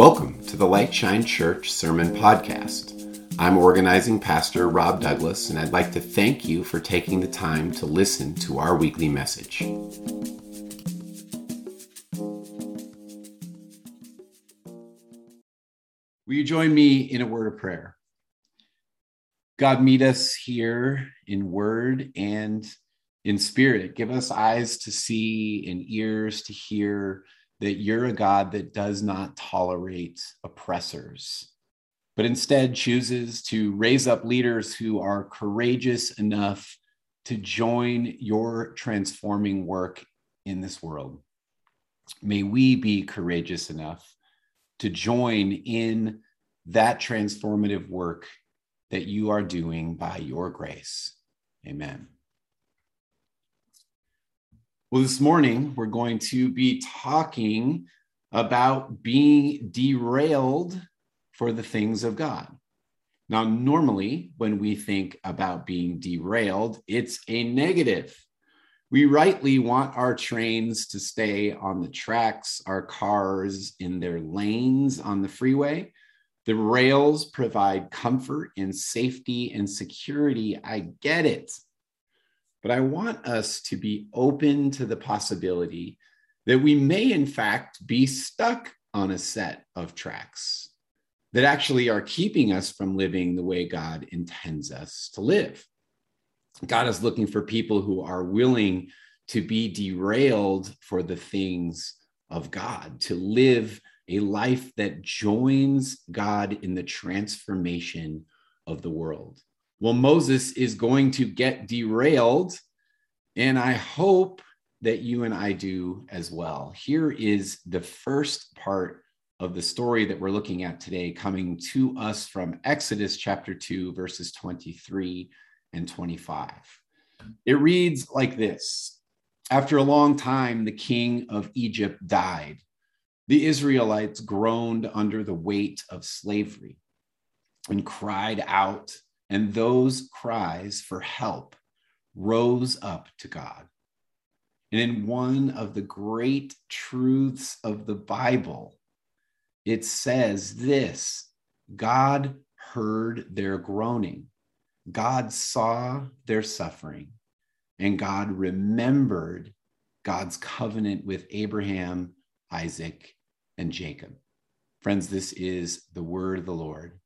Welcome to the Light Shine Church Sermon Podcast. I'm organizing pastor Rob Douglas, and I'd like to thank you for taking the time to listen to our weekly message. Will you join me in a word of prayer? God, meet us here in word and in spirit. Give us eyes to see and ears to hear that you're a God that does not tolerate oppressors, but instead chooses to raise up leaders who are courageous enough to join your transforming work in this world. May we be courageous enough to join in that transformative work that you are doing by your grace. Amen. Well, this morning we're going to be talking about being derailed for the things of God. Now, normally when we think about being derailed, it's a negative. We rightly want our trains to stay on the tracks, our cars in their lanes on the freeway. The rails provide comfort and safety and security. I get it. But I want us to be open to the possibility that we may, in fact, be stuck on a set of tracks that actually are keeping us from living the way God intends us to live. God is looking for people who are willing to be derailed for the things of God, to live a life that joins God in the transformation of the world well, Moses is going to get derailed. And I hope that you and I do as well. Here is the first part of the story that we're looking at today, coming to us from Exodus chapter 2, verses 23 and 25. It reads like this After a long time, the king of Egypt died. The Israelites groaned under the weight of slavery and cried out and those cries for help rose up to God. And in one of the great truths of the Bible, it says this God heard their groaning, God saw their suffering, and God remembered God's covenant with Abraham, Isaac, and Jacob. Friends, this is the word of the Lord.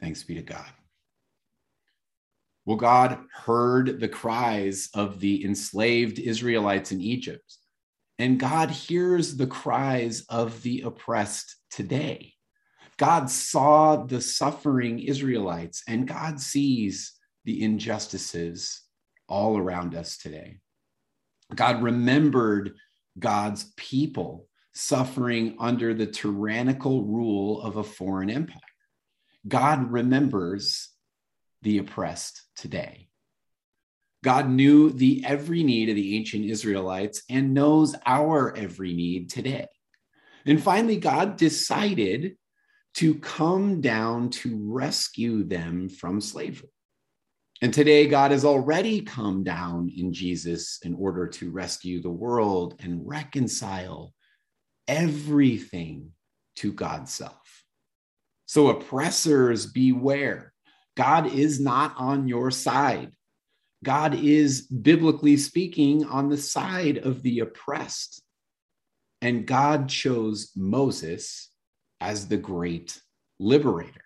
Thanks be to God. Well, God heard the cries of the enslaved Israelites in Egypt, and God hears the cries of the oppressed today. God saw the suffering Israelites, and God sees the injustices all around us today. God remembered God's people suffering under the tyrannical rule of a foreign empire. God remembers the oppressed today. God knew the every need of the ancient Israelites and knows our every need today. And finally, God decided to come down to rescue them from slavery. And today, God has already come down in Jesus in order to rescue the world and reconcile everything to God's self. So, oppressors, beware. God is not on your side. God is, biblically speaking, on the side of the oppressed. And God chose Moses as the great liberator.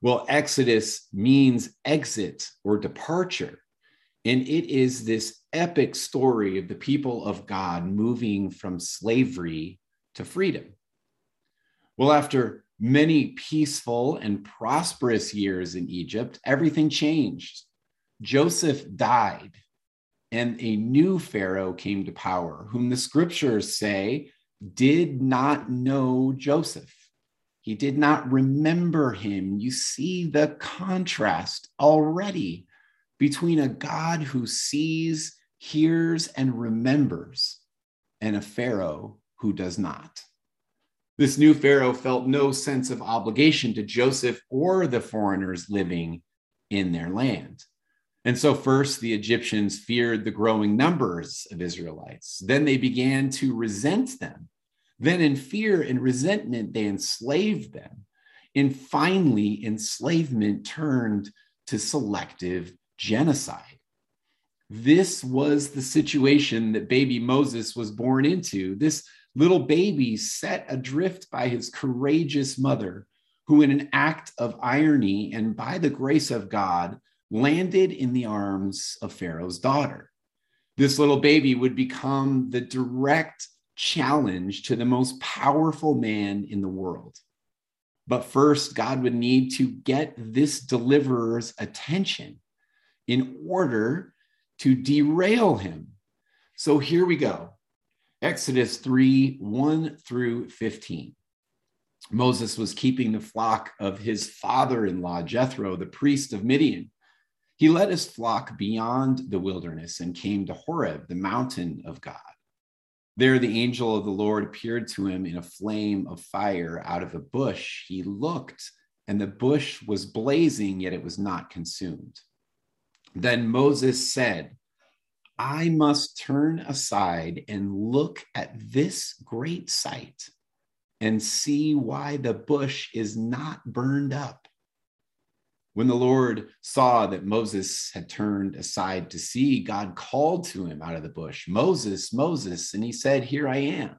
Well, Exodus means exit or departure. And it is this epic story of the people of God moving from slavery to freedom. Well, after many peaceful and prosperous years in Egypt, everything changed. Joseph died, and a new Pharaoh came to power, whom the scriptures say did not know Joseph. He did not remember him. You see the contrast already between a God who sees, hears, and remembers, and a Pharaoh who does not. This new Pharaoh felt no sense of obligation to Joseph or the foreigners living in their land. And so, first, the Egyptians feared the growing numbers of Israelites. Then they began to resent them. Then, in fear and resentment, they enslaved them. And finally, enslavement turned to selective genocide. This was the situation that baby Moses was born into. This little baby set adrift by his courageous mother, who, in an act of irony and by the grace of God, landed in the arms of Pharaoh's daughter. This little baby would become the direct challenge to the most powerful man in the world. But first, God would need to get this deliverer's attention in order to derail him. So here we go Exodus 3 1 through 15. Moses was keeping the flock of his father in law, Jethro, the priest of Midian. He led his flock beyond the wilderness and came to Horeb, the mountain of God. There, the angel of the Lord appeared to him in a flame of fire out of a bush. He looked, and the bush was blazing, yet it was not consumed. Then Moses said, I must turn aside and look at this great sight and see why the bush is not burned up. When the Lord saw that Moses had turned aside to see, God called to him out of the bush, Moses, Moses. And he said, Here I am.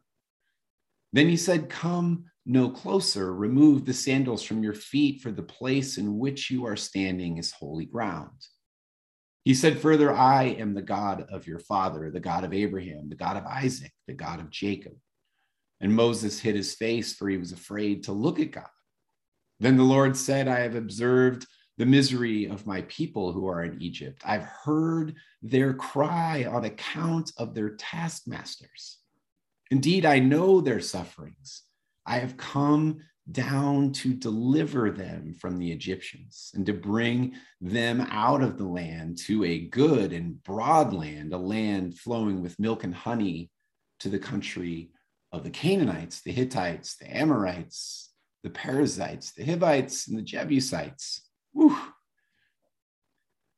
Then he said, Come no closer, remove the sandals from your feet, for the place in which you are standing is holy ground. He said further, I am the God of your father, the God of Abraham, the God of Isaac, the God of Jacob. And Moses hid his face, for he was afraid to look at God. Then the Lord said, I have observed the misery of my people who are in Egypt. I've heard their cry on account of their taskmasters. Indeed, I know their sufferings. I have come down to deliver them from the Egyptians and to bring them out of the land to a good and broad land, a land flowing with milk and honey to the country of the Canaanites, the Hittites, the Amorites, the Perizzites, the Hivites, and the Jebusites Whew.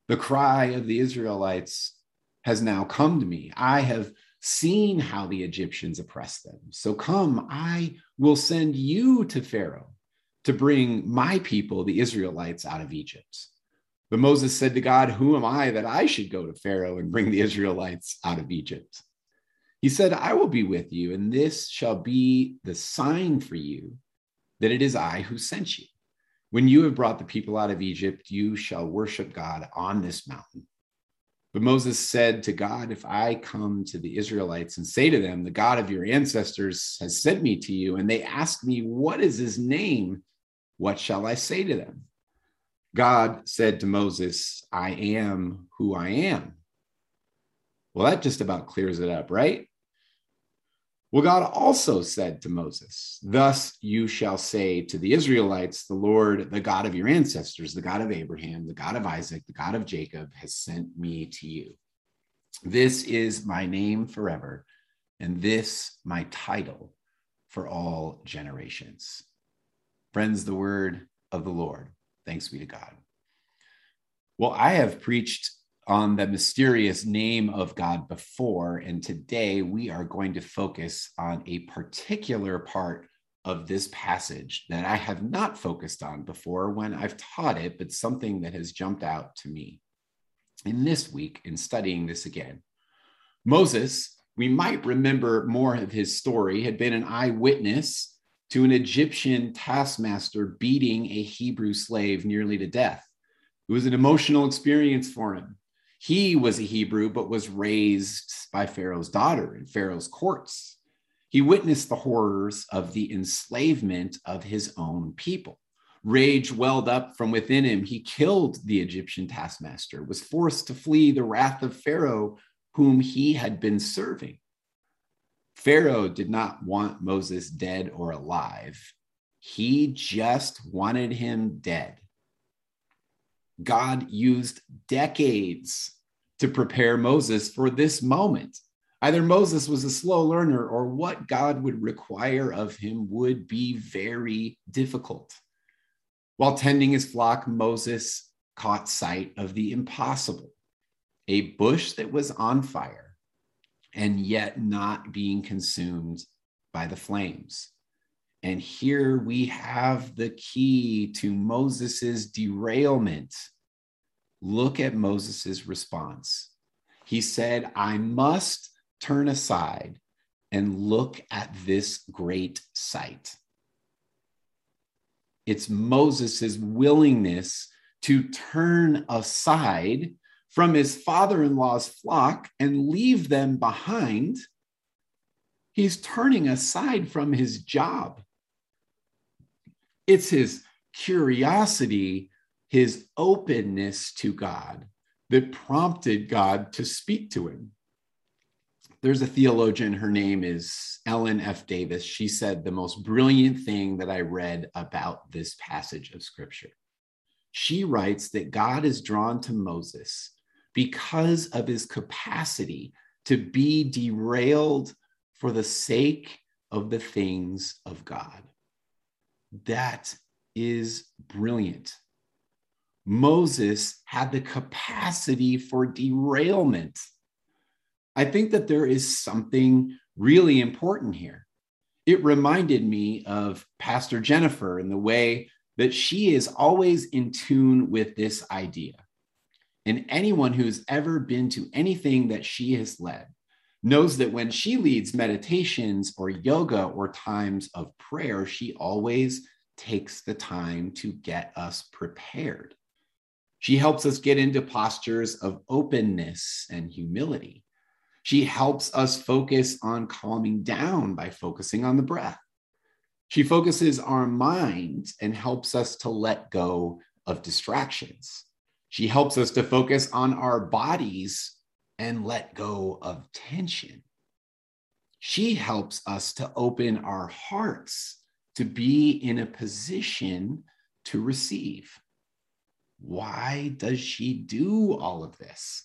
The cry of the Israelites has now come to me. I have seen how the Egyptians oppress them. So come, I will send you to Pharaoh to bring my people, the Israelites, out of Egypt. But Moses said to God, Who am I that I should go to Pharaoh and bring the Israelites out of Egypt? He said, I will be with you, and this shall be the sign for you that it is I who sent you. When you have brought the people out of Egypt, you shall worship God on this mountain. But Moses said to God, If I come to the Israelites and say to them, The God of your ancestors has sent me to you, and they ask me, What is his name? What shall I say to them? God said to Moses, I am who I am. Well, that just about clears it up, right? Well, God also said to Moses, Thus you shall say to the Israelites, The Lord, the God of your ancestors, the God of Abraham, the God of Isaac, the God of Jacob, has sent me to you. This is my name forever, and this my title for all generations. Friends, the word of the Lord. Thanks be to God. Well, I have preached on the mysterious name of God before. And today we are going to focus on a particular part of this passage that I have not focused on before when I've taught it, but something that has jumped out to me. In this week, in studying this again, Moses, we might remember more of his story, had been an eyewitness to an Egyptian taskmaster beating a Hebrew slave nearly to death. It was an emotional experience for him. He was a Hebrew, but was raised by Pharaoh's daughter in Pharaoh's courts. He witnessed the horrors of the enslavement of his own people. Rage welled up from within him. He killed the Egyptian taskmaster, was forced to flee the wrath of Pharaoh, whom he had been serving. Pharaoh did not want Moses dead or alive. He just wanted him dead. God used decades to prepare Moses for this moment. Either Moses was a slow learner or what God would require of him would be very difficult. While tending his flock, Moses caught sight of the impossible a bush that was on fire and yet not being consumed by the flames. And here we have the key to Moses's derailment. Look at Moses's response. He said, I must turn aside and look at this great sight. It's Moses's willingness to turn aside from his father in law's flock and leave them behind. He's turning aside from his job. It's his curiosity, his openness to God that prompted God to speak to him. There's a theologian, her name is Ellen F. Davis. She said the most brilliant thing that I read about this passage of scripture. She writes that God is drawn to Moses because of his capacity to be derailed for the sake of the things of God. That is brilliant. Moses had the capacity for derailment. I think that there is something really important here. It reminded me of Pastor Jennifer in the way that she is always in tune with this idea. And anyone who's ever been to anything that she has led knows that when she leads meditations or yoga or times of prayer, she always takes the time to get us prepared. She helps us get into postures of openness and humility. She helps us focus on calming down by focusing on the breath. She focuses our minds and helps us to let go of distractions. She helps us to focus on our bodies and let go of tension. She helps us to open our hearts to be in a position to receive. Why does she do all of this?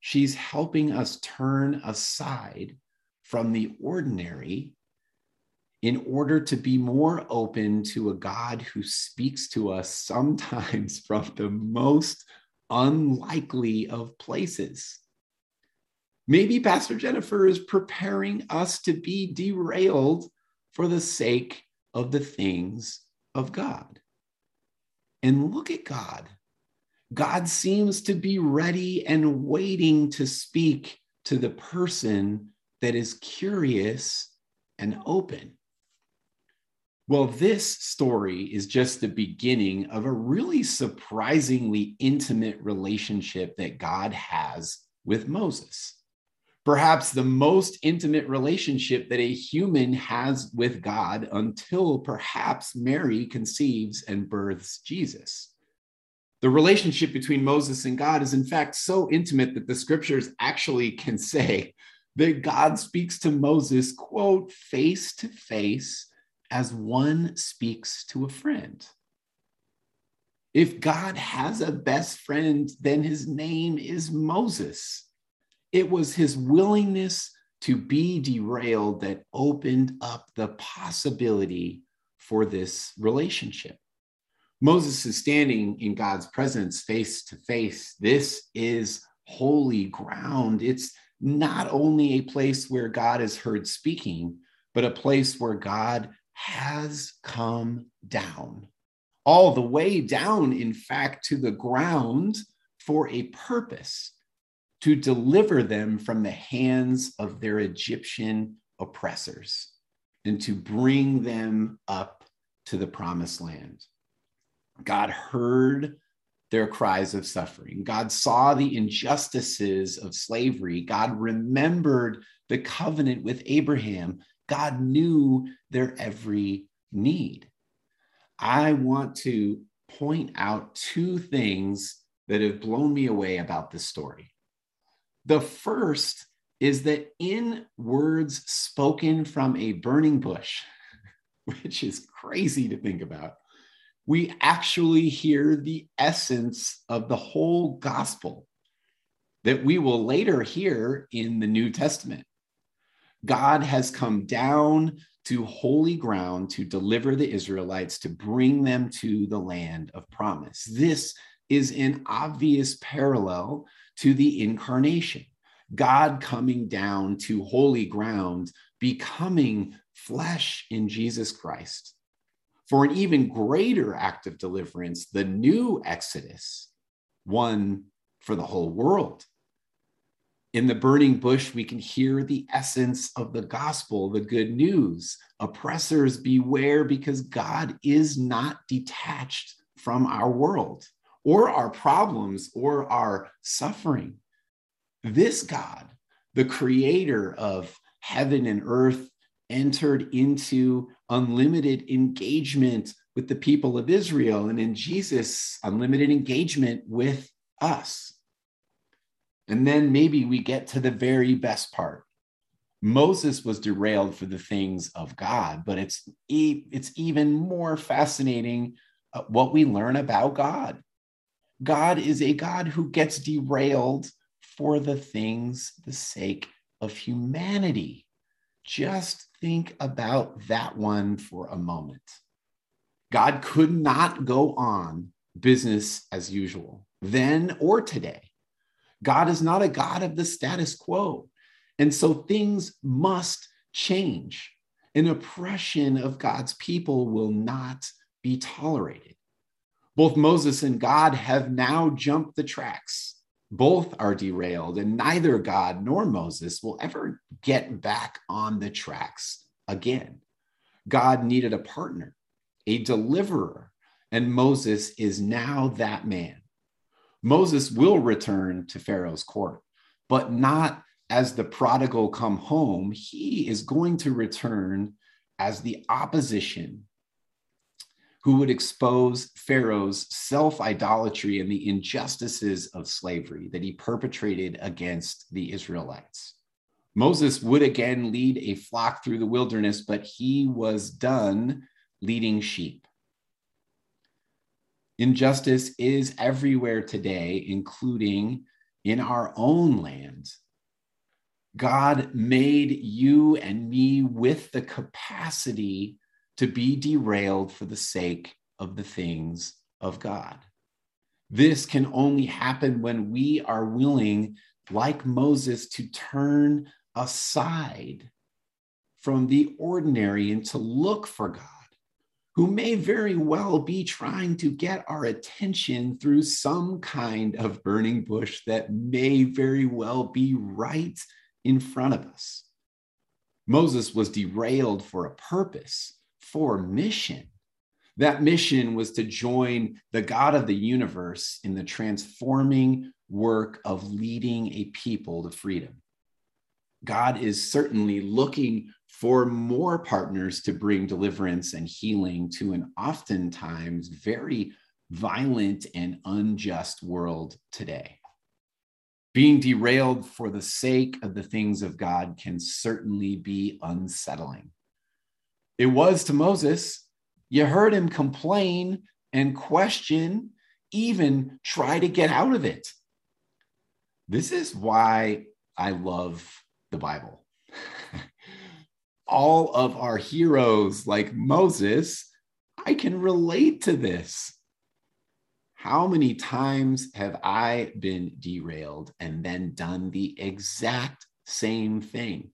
She's helping us turn aside from the ordinary in order to be more open to a God who speaks to us sometimes from the most unlikely of places. Maybe Pastor Jennifer is preparing us to be derailed for the sake of the things of God. And look at God. God seems to be ready and waiting to speak to the person that is curious and open. Well, this story is just the beginning of a really surprisingly intimate relationship that God has with Moses. Perhaps the most intimate relationship that a human has with God until perhaps Mary conceives and births Jesus. The relationship between Moses and God is, in fact, so intimate that the scriptures actually can say that God speaks to Moses, quote, face to face as one speaks to a friend. If God has a best friend, then his name is Moses. It was his willingness to be derailed that opened up the possibility for this relationship. Moses is standing in God's presence face to face. This is holy ground. It's not only a place where God is heard speaking, but a place where God has come down, all the way down, in fact, to the ground for a purpose to deliver them from the hands of their Egyptian oppressors and to bring them up to the promised land. God heard their cries of suffering. God saw the injustices of slavery. God remembered the covenant with Abraham God knew their every need. I want to point out two things that have blown me away about this story. The first is that in words spoken from a burning bush, which is crazy to think about, we actually hear the essence of the whole gospel that we will later hear in the New Testament. God has come down to holy ground to deliver the Israelites, to bring them to the land of promise. This is an obvious parallel to the incarnation. God coming down to holy ground, becoming flesh in Jesus Christ. For an even greater act of deliverance, the new Exodus, one for the whole world. In the burning bush, we can hear the essence of the gospel, the good news. Oppressors, beware, because God is not detached from our world or our problems or our suffering. This God, the creator of heaven and earth, entered into unlimited engagement with the people of Israel, and in Jesus, unlimited engagement with us. And then maybe we get to the very best part. Moses was derailed for the things of God, but it's, it's even more fascinating uh, what we learn about God. God is a God who gets derailed for the things, the sake of humanity. Just think about that one for a moment. God could not go on business as usual then or today. God is not a God of the status quo. And so things must change. An oppression of God's people will not be tolerated. Both Moses and God have now jumped the tracks. Both are derailed, and neither God nor Moses will ever get back on the tracks again. God needed a partner, a deliverer, and Moses is now that man. Moses will return to Pharaoh's court, but not as the prodigal come home. He is going to return as the opposition who would expose Pharaoh's self idolatry and the injustices of slavery that he perpetrated against the Israelites. Moses would again lead a flock through the wilderness, but he was done leading sheep. Injustice is everywhere today, including in our own land. God made you and me with the capacity to be derailed for the sake of the things of God. This can only happen when we are willing, like Moses, to turn aside from the ordinary and to look for God who may very well be trying to get our attention through some kind of burning bush that may very well be right in front of us. Moses was derailed for a purpose, for mission. That mission was to join the God of the universe in the transforming work of leading a people to freedom. God is certainly looking for more partners to bring deliverance and healing to an oftentimes very violent and unjust world today. Being derailed for the sake of the things of God can certainly be unsettling. It was to Moses. You heard him complain and question, even try to get out of it. This is why I love the Bible. all of our heroes like Moses, I can relate to this. How many times have I been derailed and then done the exact same thing?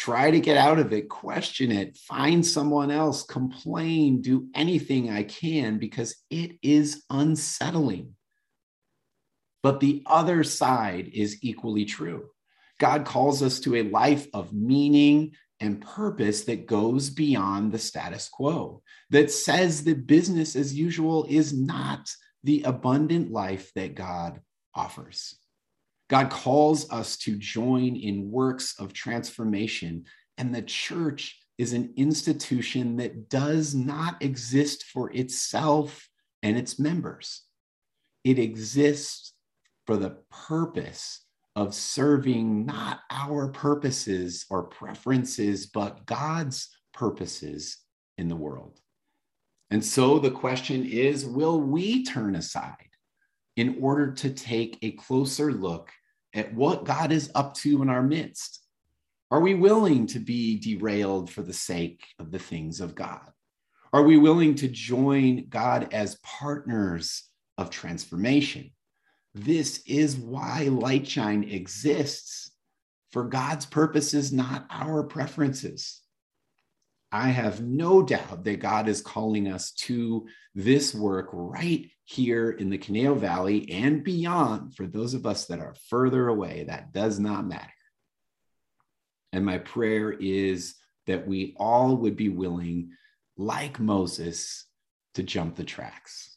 Try to get out of it, question it, find someone else, complain, do anything I can because it is unsettling. But the other side is equally true. God calls us to a life of meaning and purpose that goes beyond the status quo, that says that business as usual is not the abundant life that God offers. God calls us to join in works of transformation, and the church is an institution that does not exist for itself and its members. It exists for the purpose of serving not our purposes or preferences, but God's purposes in the world. And so the question is will we turn aside in order to take a closer look at what God is up to in our midst? Are we willing to be derailed for the sake of the things of God? Are we willing to join God as partners of transformation? This is why Lightshine exists. for God's purposes, not our preferences. I have no doubt that God is calling us to this work right here in the Conejo Valley and beyond. For those of us that are further away, that does not matter. And my prayer is that we all would be willing, like Moses, to jump the tracks.